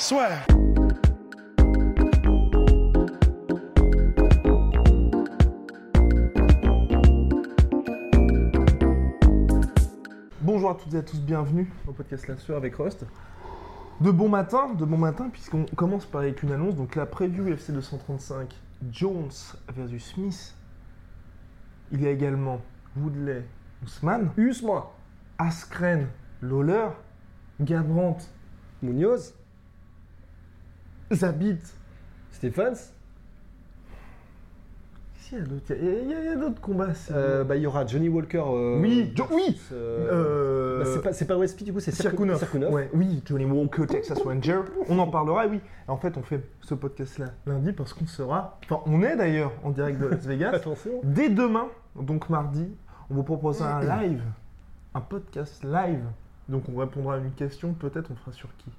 Soit. Bonjour à toutes et à tous, bienvenue au podcast La Sueur avec Rust. De bon matin, de bon matin, puisqu'on commence par avec une annonce. Donc la preview UFC 235, Jones versus Smith. Il y a également Woodley, Ousmane, Usman, Askren, Lawler, Garbrandt, Munoz, Zabit. Stephens. Il y a d'autres- a- a, combats. c'est- Euh, bah, il y aura Johnny Walker. euh, Oui, Jo- oui euh, Euh, bah, c'est pas, pas Westby du coup, c'est Cirkunov. Cirkunov. Ouais, oui, Johnny Walker, Texas Ranger. On en parlera, oui. En fait, on fait ce podcast-là lundi parce qu'on sera. Enfin, on est d'ailleurs en direct de Las Vegas. Attention. Dès demain, donc mardi, on vous proposera un live, un podcast live. Donc on répondra à une question, peut-être on fera sur qui?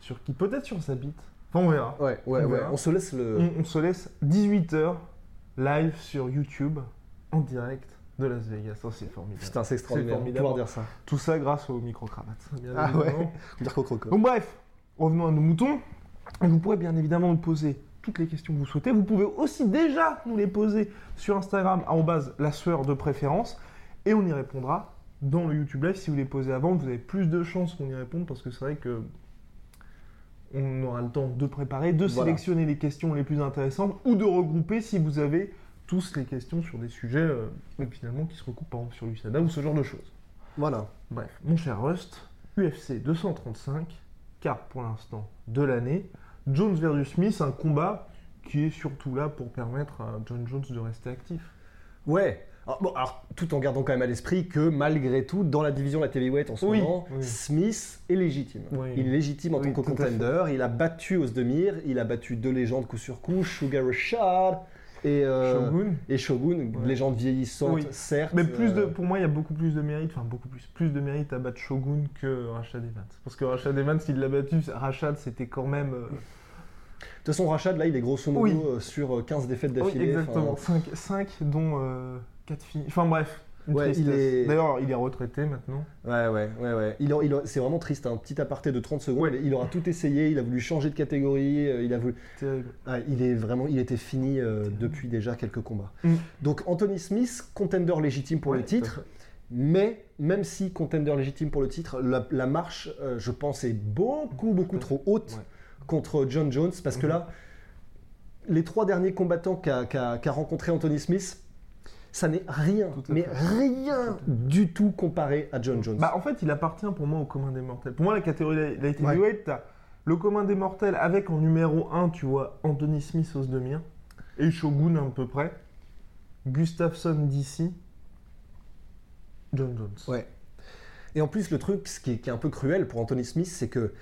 Sur qui? Peut-être sur sa bite. Enfin, on verra. Ouais, ouais, On ouais. On se laisse le. On, on se laisse 18h live sur YouTube en direct de Las Vegas. Ça, c'est formidable. Putain, c'est extraordinaire de formidable. pouvoir dire ça. Tout ça grâce au micro-cravate. bien Ah ouais. évidemment. Croco. Donc bref, revenons à nos moutons. Vous pourrez bien évidemment nous poser toutes les questions que vous souhaitez. Vous pouvez aussi déjà nous les poser sur Instagram, base la sueur de préférence. Et on y répondra dans le YouTube Live. Si vous les posez avant, vous avez plus de chances qu'on y réponde parce que c'est vrai que on aura le temps de préparer, de Voilà. sélectionner les questions les plus intéressantes ou de regrouper si vous avez tous les questions sur des sujets euh, finalement qui se recoupent par exemple sur l'USADA ou ce genre de choses. Voilà. Bref, mon cher Rust, UFC 235, carte pour l'instant de l'année. Jones versus Smith, un combat qui est surtout là pour permettre à John Jones de rester actif. Ouais. Alors, bon, alors, tout en gardant quand même à l'esprit que malgré tout, dans la division de la heavyweight en ce Oui, moment, oui. Smith est légitime. Oui. Il est légitime en tant que contender. Il a battu Ozdemir, il a battu deux légendes coup sur coup, Sugar Rashad et, euh, Shogun. et Shogun, Ouais. légende vieillissante, certes. Mais plus de, euh, pour moi, il y a beaucoup plus de mérite, enfin beaucoup plus, plus de mérite à battre Shogun que Rashad Evans. Parce que Rashad Evans, s'il l'a battu, Rashad, c'était quand même. euh, De toute façon, Rashad, là, il est grosso modo Oui. sur euh, 15 défaites oui, d'affilée. exactement. enfin, 5, dont 4 filles. Enfin bref. Ouais, est- D'ailleurs, il est retraité maintenant. Ouais, ouais, ouais, ouais. Il, a- il a- c'est vraiment triste, un petit aparté de 30 secondes. Ouais. Il aura tout essayé, il a voulu changer de catégorie, euh, il a voulu. Terrible. Ah, il est vraiment, il était fini euh, depuis déjà quelques combats. Mm. Donc Anthony Smith, contender légitime pour Ouais, le titre, mais même si contender légitime pour le titre, la, la marche, euh, je pense, est beaucoup, beaucoup trop haute contre John Jones, parce que Mhm. là, les trois derniers combattants qu'a qu'a rencontré Anthony Smith, ça n'est rien, mais rien du tout comparé à John Jones. Bah, en fait, il appartient pour moi au commun des mortels. Pour moi, la catégorie light Ouais. heavyweight, t'as le commun des mortels avec en numéro 1, tu vois, Anthony Smith, Ozdemir, et Shogun à peu près, Gustafsson DC, John Jones. Ouais. Et en plus, le truc, ce qui est, qui est un peu cruel pour Anthony Smith, c'est que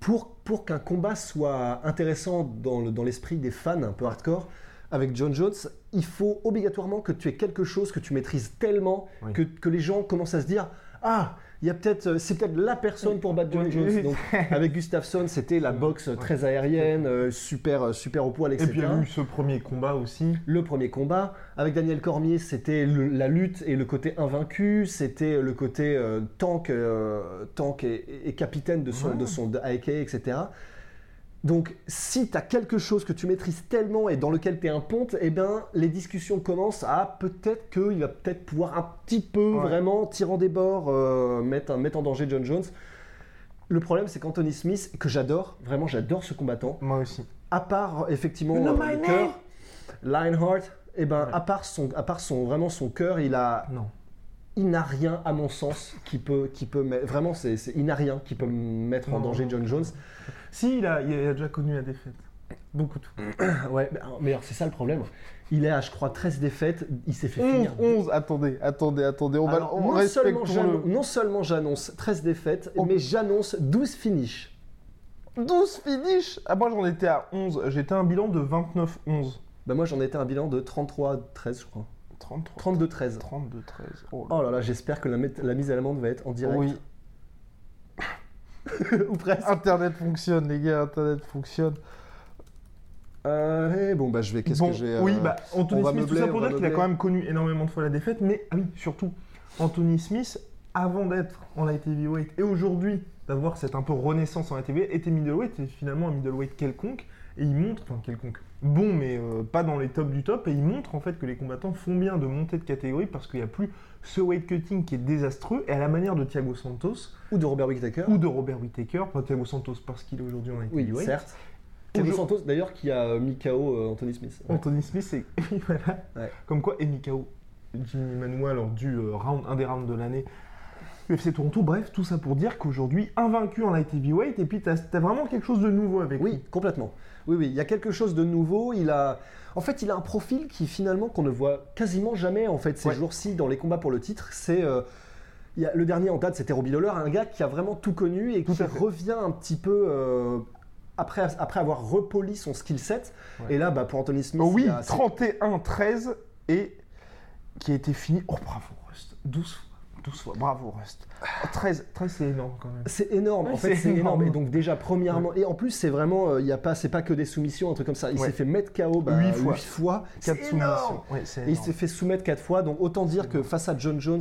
pour, pour qu'un combat soit intéressant dans le- dans l'esprit des fans un peu hardcore, avec John Jones, il faut obligatoirement que tu aies quelque chose que tu maîtrises tellement Oui. que, que les gens commencent à se dire Ah, il y a peut-être, euh, c'est peut-être la personne pour battre John Jones. Donc, avec Gustafsson, c'était la boxe très aérienne, euh, super, euh, super au poil, Et etc. puis il y a eu ce premier combat aussi. Le premier combat. Avec Daniel Cormier, c'était la lutte et le côté invaincu. C'était le côté euh, tank, euh, tank et, et capitaine de son, Ouais. de son de AK, etc. Donc, si tu as quelque chose que tu maîtrises tellement et dans lequel tu es un ponte, eh bien, les discussions commencent à peut-être qu'il va peut-être pouvoir un petit peu, Ouais. vraiment, tirant des bords, euh, mettre, un- mettre en danger John Jones. Le problème, c'est qu'Anthony Smith, que j'adore, vraiment j'adore ce combattant, Moi aussi. à part effectivement euh, le name cœur, Lionheart, et ben Ouais. à part son, à part son vraiment son cœur, il a, Non. Il n'a rien à mon sens qui peut, qui peut mettre- vraiment c'est, il n'a rien qui peut mettre en danger. John Jones. Si, il a, il a déjà connu la défaite. Beaucoup tout. Ouais, mais, mais alors c'est ça le problème. Il est à, je crois, 13 défaites. Il s'est fait 11, finir. 11, attendez, attendez, attendez, on va Alors, on non, seulement le... non seulement j'annonce 13 défaites, Oh. mais j'annonce 12 finishes. 12 finish Ah, moi j'en étais à 11, j'étais à un bilan de 29-11. Bah moi j'en étais à un bilan de 33-13 je crois. 33. 32-13. 32, 13. Oh là. Oh là là, j'espère que la, mise à l'amende va être en direct. oui, Ou presque. Internet fonctionne, les gars, Internet fonctionne. Euh, et bon bah je vais, qu'est-ce Bon, que j'ai... Oui, euh, bah, Anthony on Smith, tout ça pour dire qu'il a quand même connu énormément de fois la défaite, mais ah oui, surtout, Anthony Smith, avant d'être en light heavyweight et aujourd'hui d'avoir cette un peu renaissance en light heavyweight, était middleweight et finalement un middleweight quelconque, et il montre, enfin quelconque, bon, mais euh, pas dans les tops du top, et il montre en fait que les combattants font bien de monter de catégorie parce qu'il n'y a plus ce weight cutting qui est désastreux, et à la manière de Thiago Santos Ou de Robert Whittaker. ou de Robert Whittaker, pas Thiago Santos parce qu'il est aujourd'hui en Oui, heavyweight. certes. Thiago Santos d'ailleurs qui a mis KO euh, Anthony Smith. Ouais. Anthony Smith, c'est. voilà. Ouais. Comme quoi, et Mikao, Jimmy Manuel lors du euh, round, un des rounds de l'année. UFC Toronto, bref, tout ça pour dire qu'aujourd'hui, invaincu en light heavyweight, et puis t'as as vraiment quelque chose de nouveau avec Oui, lui. complètement. Oui, oui, il y a quelque chose de nouveau. Il a, en fait, il a un profil qui finalement qu'on ne voit quasiment jamais en fait ces Ouais. jours-ci dans les combats pour le titre. C'est euh, le dernier en date, c'était Robbie Lawler, un gars qui a vraiment tout connu et Tout qui revient un petit peu euh, après, après avoir repoli son skill set. Ouais. Et là, bah, pour Anthony Smith, Oh oui, il y a- 31-13, et qui a été fini. Oh bravo, Rust. 12 fois. 12 fois, bravo Rust. 13, 13 c'est énorme quand même. C'est énorme, Ouais, en fait, c'est énorme. énorme. Et donc déjà premièrement, et en plus c'est vraiment, euh, il y a pas, c'est pas que des soumissions, un truc comme ça. Il Ouais. s'est fait mettre KO bah, Huit fois. huit fois. 4 C'est énorme. soumissions. Ouais, c'est Et il s'est fait soumettre quatre fois, donc autant dire que face à John Jones,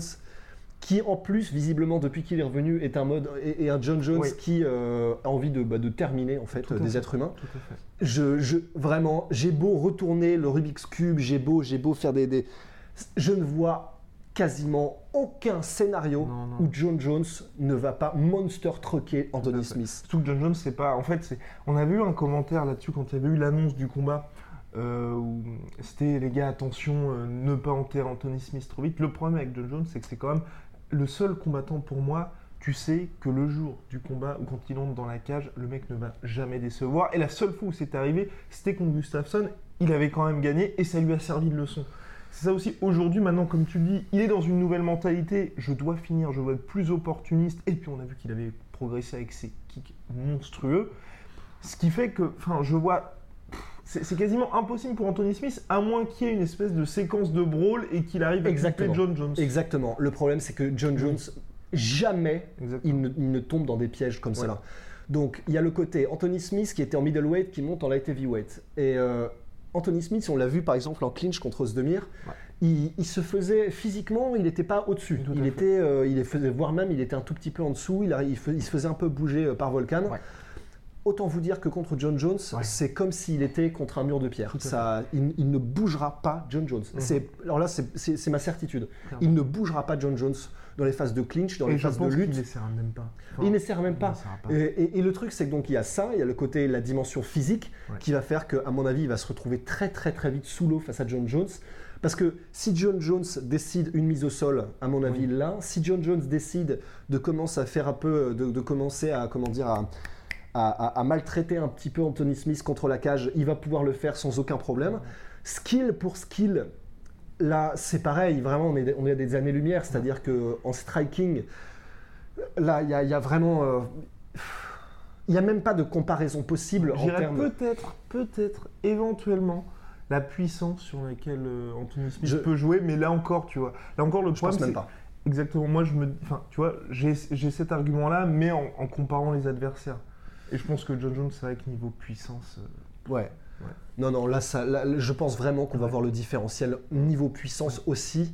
qui en plus visiblement depuis qu'il est revenu est un mode et, et un John Jones Oui. qui euh, a envie de, bah, de terminer en fait euh, des fait. êtres humains. Tout à fait. Je, je- vraiment, j'ai beau retourner le Rubik's cube, j'ai beau, j'ai beau faire des, des- je ne vois quasiment aucun scénario Non, non. où John Jones ne va pas monster trucker Anthony. Smith. Surtout que John Jones, c'est pas. En fait. On avait eu un commentaire là-dessus quand il y avait eu l'annonce du combat. euh, où c'était les gars, attention, euh, ne pas enterrer Anthony Smith trop vite. Le problème avec John Jones, c'est que c'est quand même le seul combattant pour moi. Tu sais que le jour du combat ou quand il entre dans la cage, le mec ne va jamais décevoir. Et la seule fois où c'est arrivé, c'était contre Gustafsson. Il avait quand même gagné et ça lui a servi de leçon. C'est ça aussi, aujourd'hui, maintenant, comme tu le dis, il est dans une nouvelle mentalité. Je dois finir, je dois être plus opportuniste. Et puis, on a vu qu'il avait progressé avec ses kicks monstrueux. Ce qui fait que, enfin, je vois. C'est quasiment impossible pour Anthony Smith, à moins qu'il y ait une espèce de séquence de brawl et qu'il arrive à Exactement. John Jones. Exactement. Le problème, c'est que John Jones, jamais il ne, il ne tombe dans des pièges comme cela. Donc, il y a le côté Anthony Smith qui était en middleweight, qui monte en light heavyweight. Et euh, Anthony Smith, on l'a vu par exemple en clinch contre Ozdemir, Ouais. il, il se faisait physiquement, il n'était pas au-dessus. Il était, euh, il faisait, voire même, il était un tout petit peu en dessous. Il, se faisait un peu bouger euh, par Volcan. Ouais. Autant vous dire que contre John Jones, Ouais. c'est comme s'il était contre un mur de pierre. Ça, il, il ne bougera pas John Jones. Mhm. Alors là, c'est- ma certitude. Clairement. Il ne bougera pas John Jones dans les phases de clinch, dans Et les phases de lutte. n'essaiera même pas. Il n'essaiera même pas. Et, et- et le truc, c'est que donc il y a ça, il y a le côté, la dimension physique, Ouais. qui va faire qu'à mon avis, il va se retrouver très très très vite sous l'eau face à John Jones. Parce que si John Jones décide une mise au sol, à mon avis Oui. là, si John Jones décide de commencer à faire un peu, de, de commencer à comment dire à, à- à- à maltraiter un petit peu Anthony Smith contre la cage, il va pouvoir le faire sans aucun problème. Skill pour skill, là c'est pareil, vraiment on est, on est à des années-lumière, c'est-à-dire que en striking, là il y, a- il y a vraiment. euh, il n'y a même pas de comparaison possible en termes. peut-être, peut-être, éventuellement, la puissance sur laquelle euh, Anthony Smith Je- peut jouer, mais là encore, tu vois, là encore, le Je pense problème, même c'est pas. exactement, moi, je me, enfin, tu vois, j'ai j'ai cet argument-là, mais en, en comparant les adversaires. Et je pense que John Jones, c'est vrai que niveau puissance, euh, Ouais. Ouais. Non, non, là, ça, là, je pense vraiment qu'on va voir le différentiel niveau puissance aussi.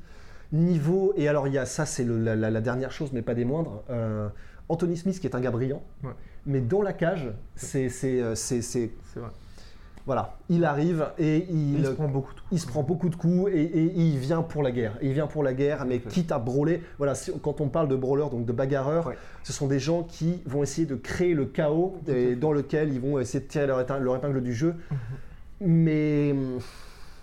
Niveau, et alors il y a ça, c'est la, la- la dernière chose, mais pas des moindres. euh, Anthony Smith, qui est un gars brillant, Ouais. mais dans la cage, euh, c'est- c'est vrai. Voilà, il arrive et il, Il, se prend beaucoup de il se prend beaucoup de coups et, et il vient pour la guerre. Il vient pour la guerre, mais quitte à brawler. Voilà, si- quand on parle de brawler, donc de bagarreurs, Ouais. ce sont des gens qui vont essayer de créer le chaos et dans lequel ils vont essayer de tirer leur, épingle du jeu. Mhm. Mais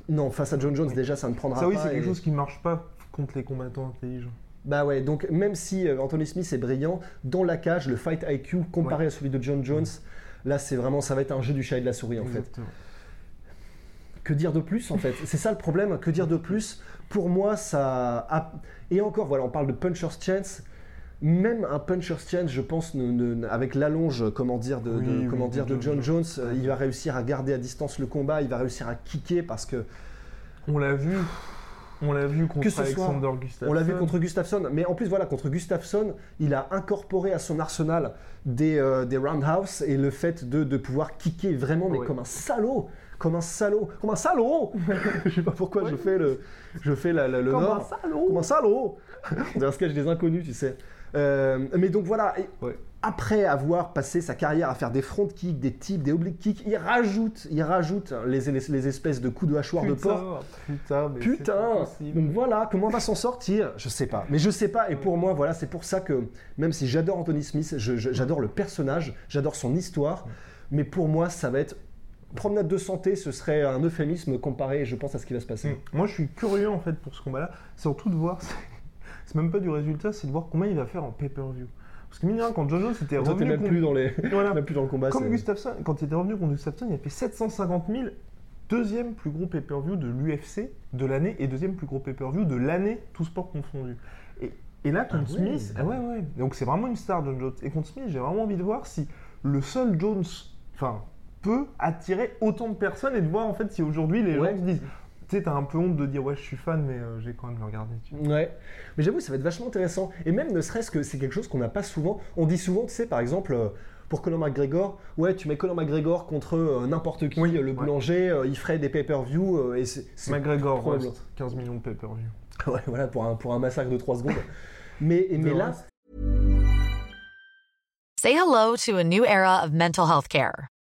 non, face à John Jones, déjà, ça ne prendra Ça, oui, pas. c'est quelque chose qui marche pas contre les combattants intelligents. Bah ouais, donc même si euh, Anthony Smith est brillant, dans la cage, le fight IQ comparé à celui de John Jones, là, c'est vraiment, ça va être un jeu du chat et de la souris en fait. Que dire de plus en fait? C'est ça le problème. Que dire de plus? Pour moi, ça. a- Et encore, voilà, on parle de puncher's chance. Même un puncher's chance, je pense, ne- ne- avec l'allonge, comment dire, de, de- Oui, oui, comment de dire, de John Jones. euh, il va réussir à garder à distance le combat, il va réussir à kicker parce que On l'a vu. On l'a vu contre Que ce soit- Alexander Gustafsson. On l'a vu contre Gustafsson, mais en plus voilà contre Gustafsson, il a incorporé à son arsenal des, euh, des roundhouse et le fait de, de pouvoir kicker vraiment mais Ouais. comme un salaud, comme un salaud, comme un salaud. je sais pas pourquoi je fais le, je fais la- la- le Comme un salaud. Comme un salaud. On dirait un sketch des inconnus, tu sais. Euh, mais donc voilà. et Ouais. Après avoir passé sa carrière à faire des front kicks, des tips, des oblique kicks, il rajoute, il rajoute les, espèces de coups de hachoir de porc. Putain, mais Putain. Donc voilà, comment on va s'en sortir Je sais pas. Mais je sais pas, et pour moi, voilà, c'est pour ça que, même si j'adore Anthony Smith, j'adore le personnage, j'adore son histoire, mais pour moi, ça va être. Promenade de santé, ce serait un euphémisme comparé, je pense, à ce qui va se passer. Mm. Moi, je suis curieux en fait pour ce combat-là. C'est surtout de voir. C'est même pas du résultat, c'est de voir combien il va faire en pay-per-view. Parce que mine de rien, quand John Jones était Toi, t'es revenu. même contre- plus dans les, Voilà. même plus dans le combat. Comme Gustafsson, quand il était revenu contre Gustafsson, il a fait 750 000, deuxième plus gros pay-per-view de l'UFC de l'année et deuxième plus gros pay-per-view de l'année, tout sport confondu. Et, et là, contre Ah. Smith, ah ouais, ouais. Donc c'est vraiment une star, John Jones. Et contre Smith, j'ai vraiment envie de voir si le seul Jones, enfin, peut attirer autant de personnes et de voir en fait si aujourd'hui les Ouais. gens se disent, tu sais, t'as un peu honte de dire ouais, je suis fan, mais euh, j'ai quand même le regarder. Tu vois. Ouais, mais j'avoue, ça va être vachement intéressant. Et même ne serait-ce que c'est quelque chose qu'on n'a pas souvent. On dit souvent, tu sais, par exemple, euh, pour Conor McGregor, ouais, tu mets Conor McGregor contre euh, n'importe qui, Oui, le ouais. boulanger, euh, il ferait des pay-per-view euh, et c'est. c'est- McGregor, probable. Rust, 15 millions de pay-per-view. Ouais, voilà, pour un, pour un massacre de 3 secondes. Mais, mais là. Say hello to a new era of mental health care.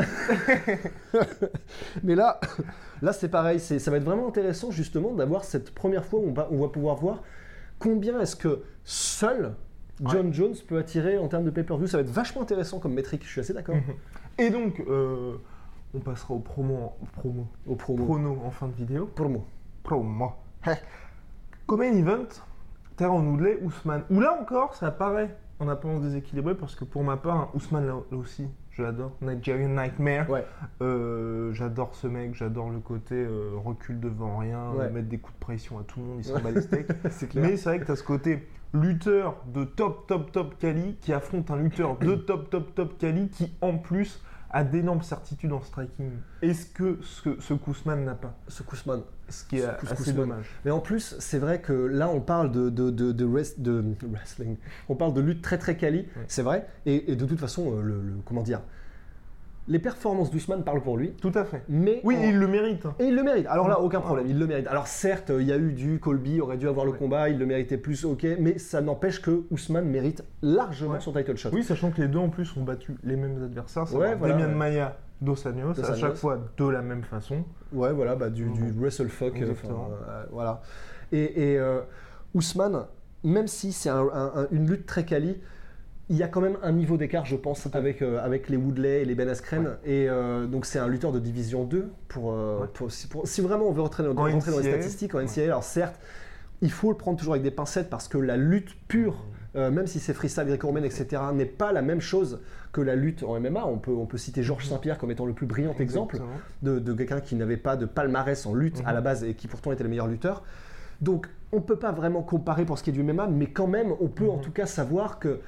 mais là, là c'est pareil. Ça va être vraiment intéressant justement d'avoir cette première fois où on va, on va pouvoir voir combien est-ce que seul John Jones peut attirer en termes de pay-per-view. Ça va être vachement intéressant comme métrique. Je suis assez d'accord. Et donc, euh, on passera au promo, promo, Au promo. prono en fin de vidéo. Promo. Promo. Comme main event, Tyron Woodley, Ousmane. Ou là encore, ça paraît en apparence déséquilibré parce que pour ma part, hein, Ousmane là, là aussi, je l'adore. Nigerian Nightmare. Ouais. Euh, j'adore ce mec, j'adore le côté euh, recul devant rien, Ouais. mettre des coups de pression à tout le monde, il s'en bat les steaks. c'est. Mais c'est vrai que tu as ce côté lutteur de top, top, top quali qui affronte un lutteur de top, top, top quali qui en plus a d'énormes certitudes en striking. Est-ce que ce, ce Kousman n'a pas? Ce Kousman. Ce qui est Ce assez Kousman. dommage. Mais en plus, c'est vrai que là, on parle de, de, de, de rest- de wrestling. On parle de lutte très très quali, c'est vrai. Et, et de toute façon, euh, le, le- comment dire Les performances d'Usman parlent pour lui. Tout à fait. Mais Oui, en- il le mérite. Et il le mérite. Alors là, aucun Ouais. problème, il le mérite. Alors certes, il y a eu du Colby, aurait dû avoir le Ouais. combat, il le méritait plus, ok, mais ça n'empêche que Ousmane mérite largement Ouais. son title shot. Oui, sachant que les deux en plus ont battu les mêmes adversaires. Ça Ouais, voilà, Demian ouais. Maia, Dos Anjos, à chaque fois de la même façon. Ouais, voilà, bah, du, du Mhm. WrestleFuck. euh, enfin, euh, voilà. Et, et euh, Ousmane, même si c'est un- un- un- une lutte très quali, il y a quand même un niveau d'écart, je pense, avec, euh, avec les Woodley et les Ben Askren. Et euh, donc, c'est un lutteur de division 2. Pour, euh, Ouais. pour- si, pour- si vraiment on veut rentrer dans, En rentrer dans les statistiques en ouais. NCAA, alors certes, il faut le prendre toujours avec des pincettes parce que la lutte pure, euh, même si c'est freestyle gréco-romaine, etc., n'est pas la même chose que la lutte en MMA. On peut, on peut citer Georges Saint-Pierre comme étant le plus brillant exemple de, de quelqu'un qui n'avait pas de palmarès en lutte à Mhm. la base et qui pourtant était le meilleur lutteur. Donc on ne peut pas vraiment comparer pour ce qui est du MMA, mais quand même on peut en tout cas savoir que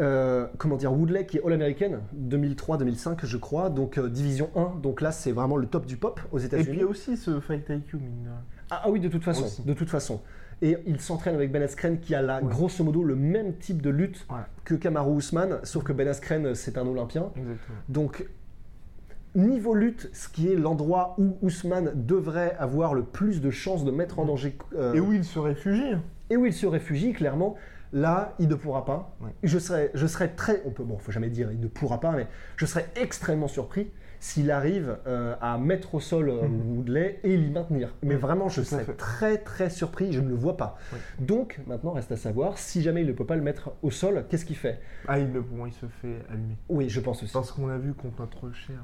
euh, comment dire Woodley qui est All-American 2003-2005 je crois, donc euh, division 1, donc là c'est vraiment le top du pop aux Et puis il États-Unis. y a aussi ce Fight IQ, mine. Ah, ah oui, de toute façon, Aussi. de toute façon. Et il s'entraîne avec Ben Askren qui a là, Ouais. grosso modo, le même type de lutte Ouais. que Kamaru Usman, sauf que Ben Askren, c'est un Olympien. Exactement. Donc, niveau lutte, ce qui est l'endroit où Ousmane devrait avoir le plus de chances de mettre en danger euh, Et où il se réfugie et où il se réfugie, clairement, là, il ne pourra pas. Ouais. Je, serais, je serais très. On peut, bon, faut jamais dire il ne pourra pas, mais je serais extrêmement surpris s'il arrive euh, à mettre au sol euh, Woodley et l'y maintenir. Mais Mhm. vraiment, je serais très très surpris, je ne le vois pas. Donc, maintenant, reste à savoir, si jamais il ne peut pas le mettre au sol, qu'est-ce qu'il fait? Ah, il, pour moi, il se fait allumer. Oui, je pense aussi. Parce qu'on l'a vu contre notre cher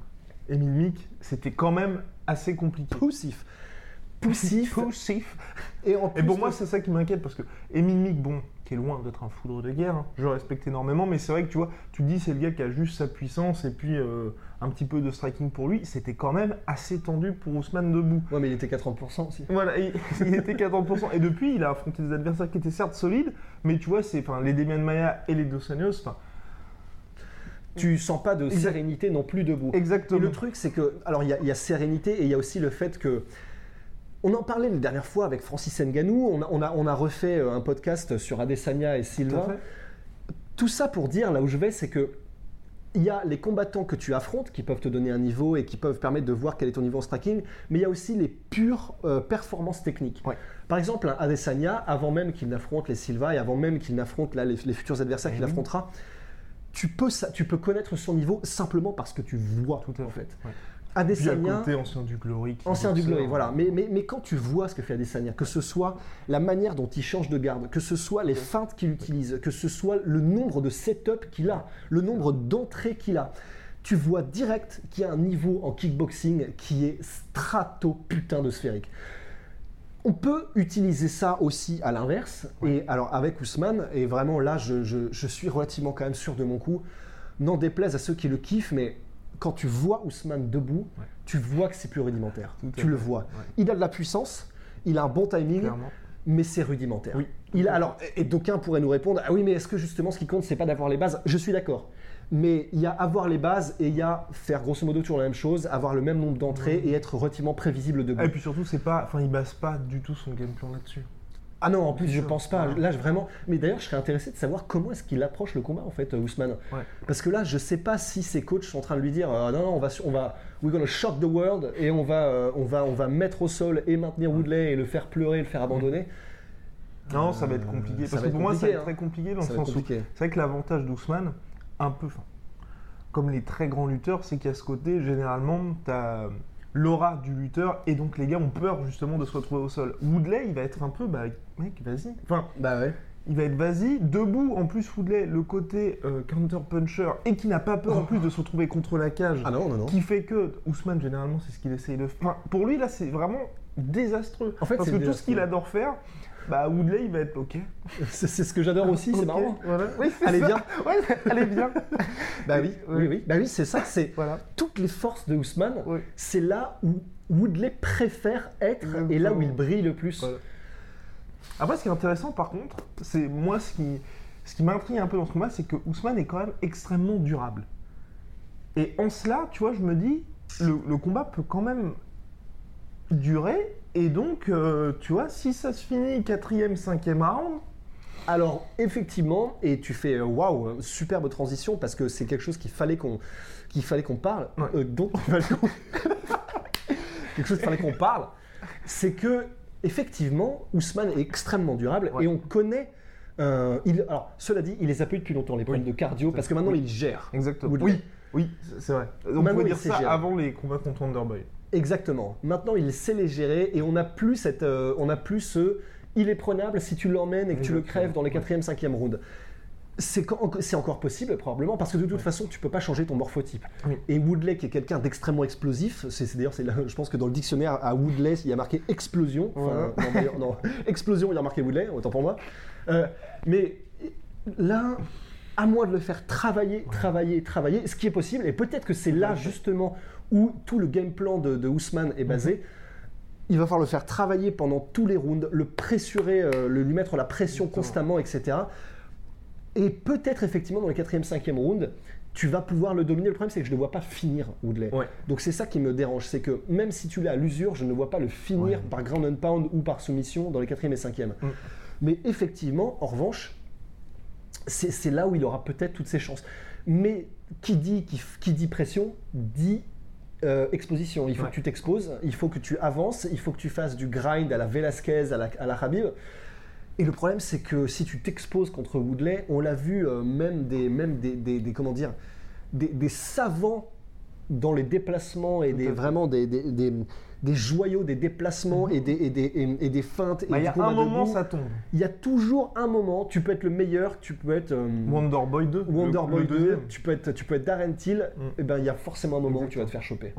Émile Mick, c'était quand même assez compliqué. Poussif. Poussif. Poussif. Et en Et plus pour de- moi, c'est ça qui m'inquiète parce que Émile Mick, bon, qui est loin d'être un foudre de guerre, hein, je le respecte énormément, mais c'est vrai que tu vois, tu dis c'est le gars qui a juste sa puissance et puis euh, un petit peu de striking pour lui. C'était quand même assez tendu pour Ousmane debout. Ouais, mais il était qu'à 30% aussi. Voilà, il, il était qu'à 30%. Et depuis, il a affronté des adversaires qui étaient certes solides, mais tu vois, c'est les Demian Maya et les Dos Anjos, enfin, Tu sens pas de sérénité non plus debout. Et exactement. le truc, c'est que, alors il y, a- il y a sérénité et il y a aussi le fait que, on en parlait la dernière fois avec Francis Nganou, on a, on a, on a refait euh, un podcast sur Adesanya et Silva. Tout ça pour dire, là où je vais, c'est que il y a les combattants que tu affrontes qui peuvent te donner un niveau et qui peuvent permettre de voir quel est ton niveau en striking, mais il y a aussi les pures euh, performances techniques. Ouais. Par exemple, un Adesanya, avant même qu'il n'affronte les Silva et avant même qu'il n'affronte les, les futurs adversaires qu'il Mhm. affrontera, tu peux, ça- tu peux connaître son niveau simplement parce que tu vois, Tout à en fait. fait. Ouais. Puis à Adesanya, côté, ancien du Glory. Ancien du. Glory, voilà. Mais, mais, mais quand tu vois ce que fait Adesanya, que ce soit la manière dont il change de garde, que ce soit les feintes qu'il utilise, que ce soit le nombre de setups qu'il a, le nombre d'entrées qu'il a, tu vois direct qu'il y a un niveau en kickboxing qui est strato putain de sphérique. On peut utiliser ça aussi à l'inverse. Et alors avec Ousmane, et vraiment là, je, je- je suis relativement quand même sûr de mon coup. N'en déplaise à ceux qui le kiffent, mais quand tu vois Ousmane debout, Ouais. tu vois que c'est plus rudimentaire. Tout Tu le vois. ouais. Il a de la puissance, il a un bon timing, Clairement. mais c'est rudimentaire. Oui. Il a, alors, et d'aucuns pourraient nous répondre Ah oui, mais est-ce que justement ce qui compte, c'est pas d'avoir les bases? Je suis d'accord. Mais il y a avoir les bases et il y a faire grosso modo toujours la même chose, avoir le même nombre d'entrées et être relativement prévisible debout. Et puis surtout, c'est pas, enfin, il base pas du tout son game plan là-dessus. Ah non, en plus, je sûr. pense pas. Là, je- vraiment. Mais d'ailleurs, je serais intéressé de savoir comment est-ce qu'il approche le combat, en fait, euh, Ousmane. Ouais. Parce que là, je sais pas si ses coachs sont en train de lui dire euh, non, non, on va, on va, we're gonna shock the world et on va, euh, on va, on va mettre au sol et maintenir Woodley et le faire pleurer, le faire abandonner. Non, ça va être Euh, compliqué. Parce que pour moi, ça va être très compliqué dans Ça le sens où c'est vrai que l'avantage d'Ousmane, un peu, comme les très grands lutteurs, c'est qu'à ce côté, généralement, tu as l'aura du lutteur et donc les gars ont peur justement de se retrouver au sol. Woodley, il va être un peu, bah, mec, vas-y. Enfin, Bah ouais. il va être vas-y, debout. En plus, Woodley, le côté euh, counter-puncher et qui n'a pas peur en plus de se retrouver contre la cage. Ah non, non, non. Qui fait que Ousmane, généralement, c'est ce qu'il essaye de faire. Enfin, pour lui, là, c'est vraiment désastreux. En fait, Parce que tout ce qu'il adore faire, bah, Woodley, il va être OK. C'est ce que j'adore aussi, c'est marrant. Voilà. Oui, c'est Allez, ça. Ouais, allez, viens. Bah oui, oui, oui. Bah oui, c'est ça. C'est voilà. toutes les forces de Ousmane. C'est là où Woodley préfère être et là où il brille le plus. Voilà. Après, ce qui est intéressant, par contre, c'est moi, ce qui, ce qui m'intrigue un peu dans ce combat, c'est que Ousmane est quand même extrêmement durable. Et en cela, tu vois, je me dis, le, le combat peut quand même durer. Et donc, euh, tu vois, si ça se finit quatrième, cinquième round, Alors effectivement, et tu fais euh, waouh, superbe transition parce que c'est quelque chose qu'il fallait qu'on qu'il fallait qu'on parle, Ouais. euh, dont quelque chose qu'il fallait qu'on parle, c'est que effectivement Ousmane est extrêmement durable Ouais. et on connaît. euh, il, alors cela dit, il les a eu depuis longtemps les problèmes de cardio parce que maintenant Oui. il gère. exactement. Oui, oui, c'est- vrai. On Maintenant, peut dire ça avant les combats contre Wonderboy. Exactement. Maintenant, il sait les gérer et on n'a plus cette, euh, on a plus ce, il est prenable si tu l'emmènes et que tu le crèves dans les quatrième, cinquième rounds. C'est encore possible probablement parce que de toute Ouais. façon tu peux pas changer ton morphotype. Oui. Et Woodley qui est quelqu'un d'extrêmement explosif, c'est d'ailleurs je pense que dans le dictionnaire à Woodley il y a marqué explosion. Enfin, non, d'ailleurs, non, explosion il y a marqué Woodley autant pour moi. Euh, mais là à moi de le faire travailler, travailler, travailler, ce qui est possible et peut-être que c'est là justement où tout le game plan de, de Ousmane est basé. Il va falloir le faire travailler pendant tous les rounds, le pressurer, euh, le, lui mettre la pression Exactement. constamment, etc. Et peut-être effectivement dans le quatrième, cinquième round, tu vas pouvoir le dominer. Le problème, c'est que je ne vois pas finir Woodley. Ouais. Donc c'est ça qui me dérange, c'est que même si tu l'as à l'usure, je ne vois pas le finir Ouais. par ground and pound ou par soumission dans les quatrième et cinquième. Mm. Mais effectivement, en revanche, c'est là où il aura peut-être toutes ses chances. Mais qui dit, qui dit pression dit euh, exposition. Il faut Ouais. que tu t'exposes, il faut que tu avances, il faut que tu fasses du grind à la Velasquez, à la, à la Habib. Et le problème, c'est que si tu t'exposes contre Woodley, on l'a vu, euh, même des, même des, des- des- comment dire, des, des savants dans les déplacements et des, vraiment des, des, joyaux des déplacements et, des, et, des, et- et des feintes. Bah, Il y a un moment, debout. ça tombe. Il y a toujours un moment, tu peux être le meilleur, tu peux être euh, Wonderboy 2. Wonder le- Boy le 2, deuxième. tu peux être, tu peux être Darren Till, Mm. et ben il y a forcément un moment où tu vas te faire choper.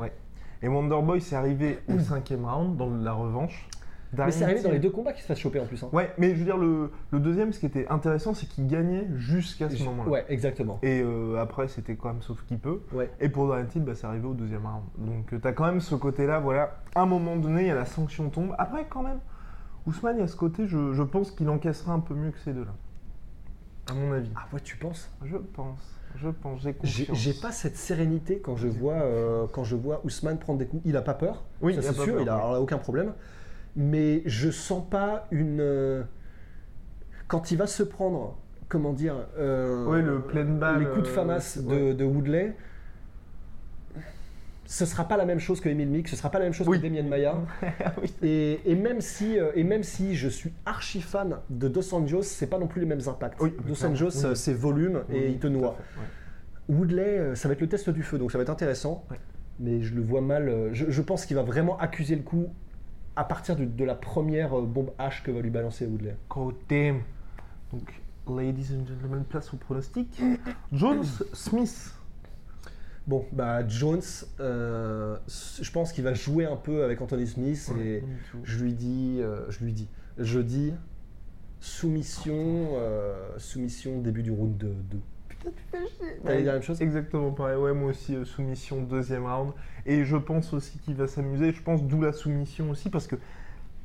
Et Wonderboy, c'est arrivé au cinquième round, dans la revanche. Mais c'est arrivé dans les deux combats qu'il se fasse choper en plus. hein. Ouais, mais je veux dire, le, le deuxième, ce qui était intéressant, c'est qu'il gagnait jusqu'à ce moment-là. Ouais, exactement. Et euh, après, c'était quand même sauf qui peut. Ouais. Et pour Darren Till, bah, c'est arrivé au deuxième round. Donc, tu as quand même ce côté-là, voilà. À un moment donné, il y a la sanction tombe. Après, quand même, Ousmane, il y a ce côté, je, je pense qu'il encaissera un peu mieux que ces deux-là. À mon avis. Ah ouais, tu penses? Je pense. Je pense. J'ai J'ai confiance. j'ai pas cette sérénité quand je vois euh, quand je vois Ousmane prendre des coups. Il a pas peur, Oui, ça il c'est sûr, peur, il a ouais. aucun problème. Mais je sens pas une euh, quand il va se prendre, comment dire, euh, Ouais, le pleine balle, les coups de euh, famas de, ouais. de Woodley. Ce sera pas la même chose que Emile Mick, ce sera pas la même chose Oui. que Damien Maia. Oui. Et, et même si, et même si je suis archi fan de Dos Anjos, c'est pas non plus les mêmes impacts. Oui, Dos Anjos, oui. c'est volume et il te noie. fait, ouais. Woodley, ça va être le test du feu, donc ça va être intéressant. Mais je le vois mal. Je, je pense qu'il va vraiment accuser le coup à partir de la première euh, bombe H que va lui balancer Woodley. Côté. Donc, ladies and gentlemen, place au pronostic. Jones Smith. Bon, bah Jones, euh, je pense qu'il va jouer un peu avec Anthony Smith et Ouais, je lui dis, euh, je lui dis, je dis soumission, euh, soumission début du round 2. T'allais dire la même chose Exactement pareil. Ouais, moi aussi, euh, soumission deuxième round. Et je pense aussi qu'il va s'amuser. Je pense d'où la soumission aussi, parce que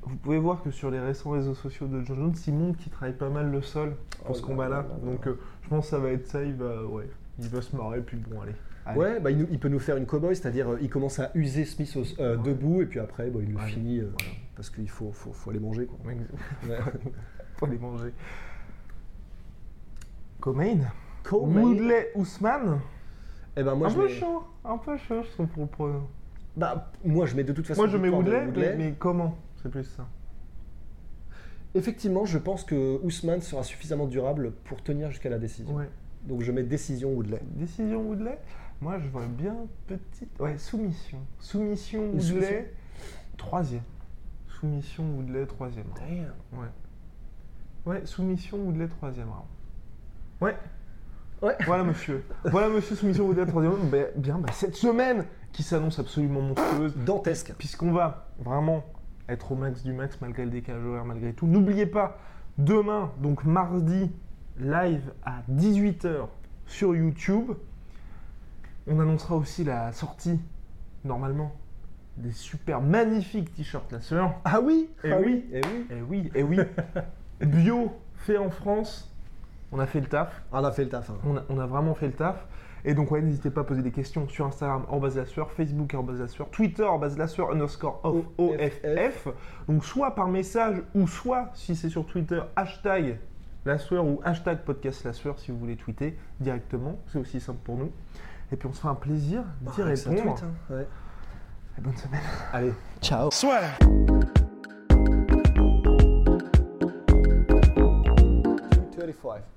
vous pouvez voir que sur les récents réseaux sociaux de John Jones, il montre qu'il travaille pas mal le sol pour Oh ce là combat-là. là là là. Donc, euh, je pense que ça va être ça. Il va, ouais, il va se marrer. Puis bon, allez. Allez. Ouais, bah, il, nous- il peut nous faire une cowboy, c'est-à-dire euh, il commence à user Smith au- euh, Ouais. debout et puis après bah, il le Ouais. finit euh, Voilà. parce qu'il faut, faut, faut aller manger. Quoi. Ouais. Faut les manger. Comain? Woodley Ousmane? eh ben, moi, un je peu mets, chaud. Un peu chaud, je trouve, pour le pro. bah, moi je mets de toute façon. Moi, je mets Woodley, mais, mais comment? C'est plus ça. Effectivement, je pense que Ousmane sera suffisamment durable pour tenir jusqu'à la décision. Ouais. Donc je mets décision Woodley. Décision Woodley Moi, je vois bien petite. Ouais, soumission. Soumission Woodley, soumission troisième. Soumission Woodley, troisième. round. Ouais. Ouais, soumission Woodley, troisième round. Ouais. Ouais. Voilà, monsieur. voilà, monsieur, soumission Woodley, troisième. Ben, bien, bah, cette semaine qui s'annonce absolument monstrueuse. Dantesque. puisqu'on va vraiment être au max du max malgré le décalage horaire, malgré tout. N'oubliez pas, demain, donc mardi, live à 18h sur YouTube. On annoncera aussi la sortie, normalement, des super magnifiques t-shirts La Sœur. Ah oui ah oui. Eh oui Eh oui, eh oui. Bio, fait en France. On a fait le taf. On a fait le taf. hein. On a, on a vraiment fait le taf. Et donc, ouais, n'hésitez pas à poser des questions sur Instagram, en base la sueur, Facebook, en base la sueur, Twitter, en base la sueur, underscore off, OFF. Donc, soit par message, ou soit, si c'est sur Twitter, hashtag la sueur ou hashtag podcast la sueur si vous voulez tweeter directement. C'est aussi simple pour nous. Et puis, on se fera un plaisir d'y Ah, répondre. tweet, hein. Ouais. Et bonne semaine. Allez, ciao. Soit 35.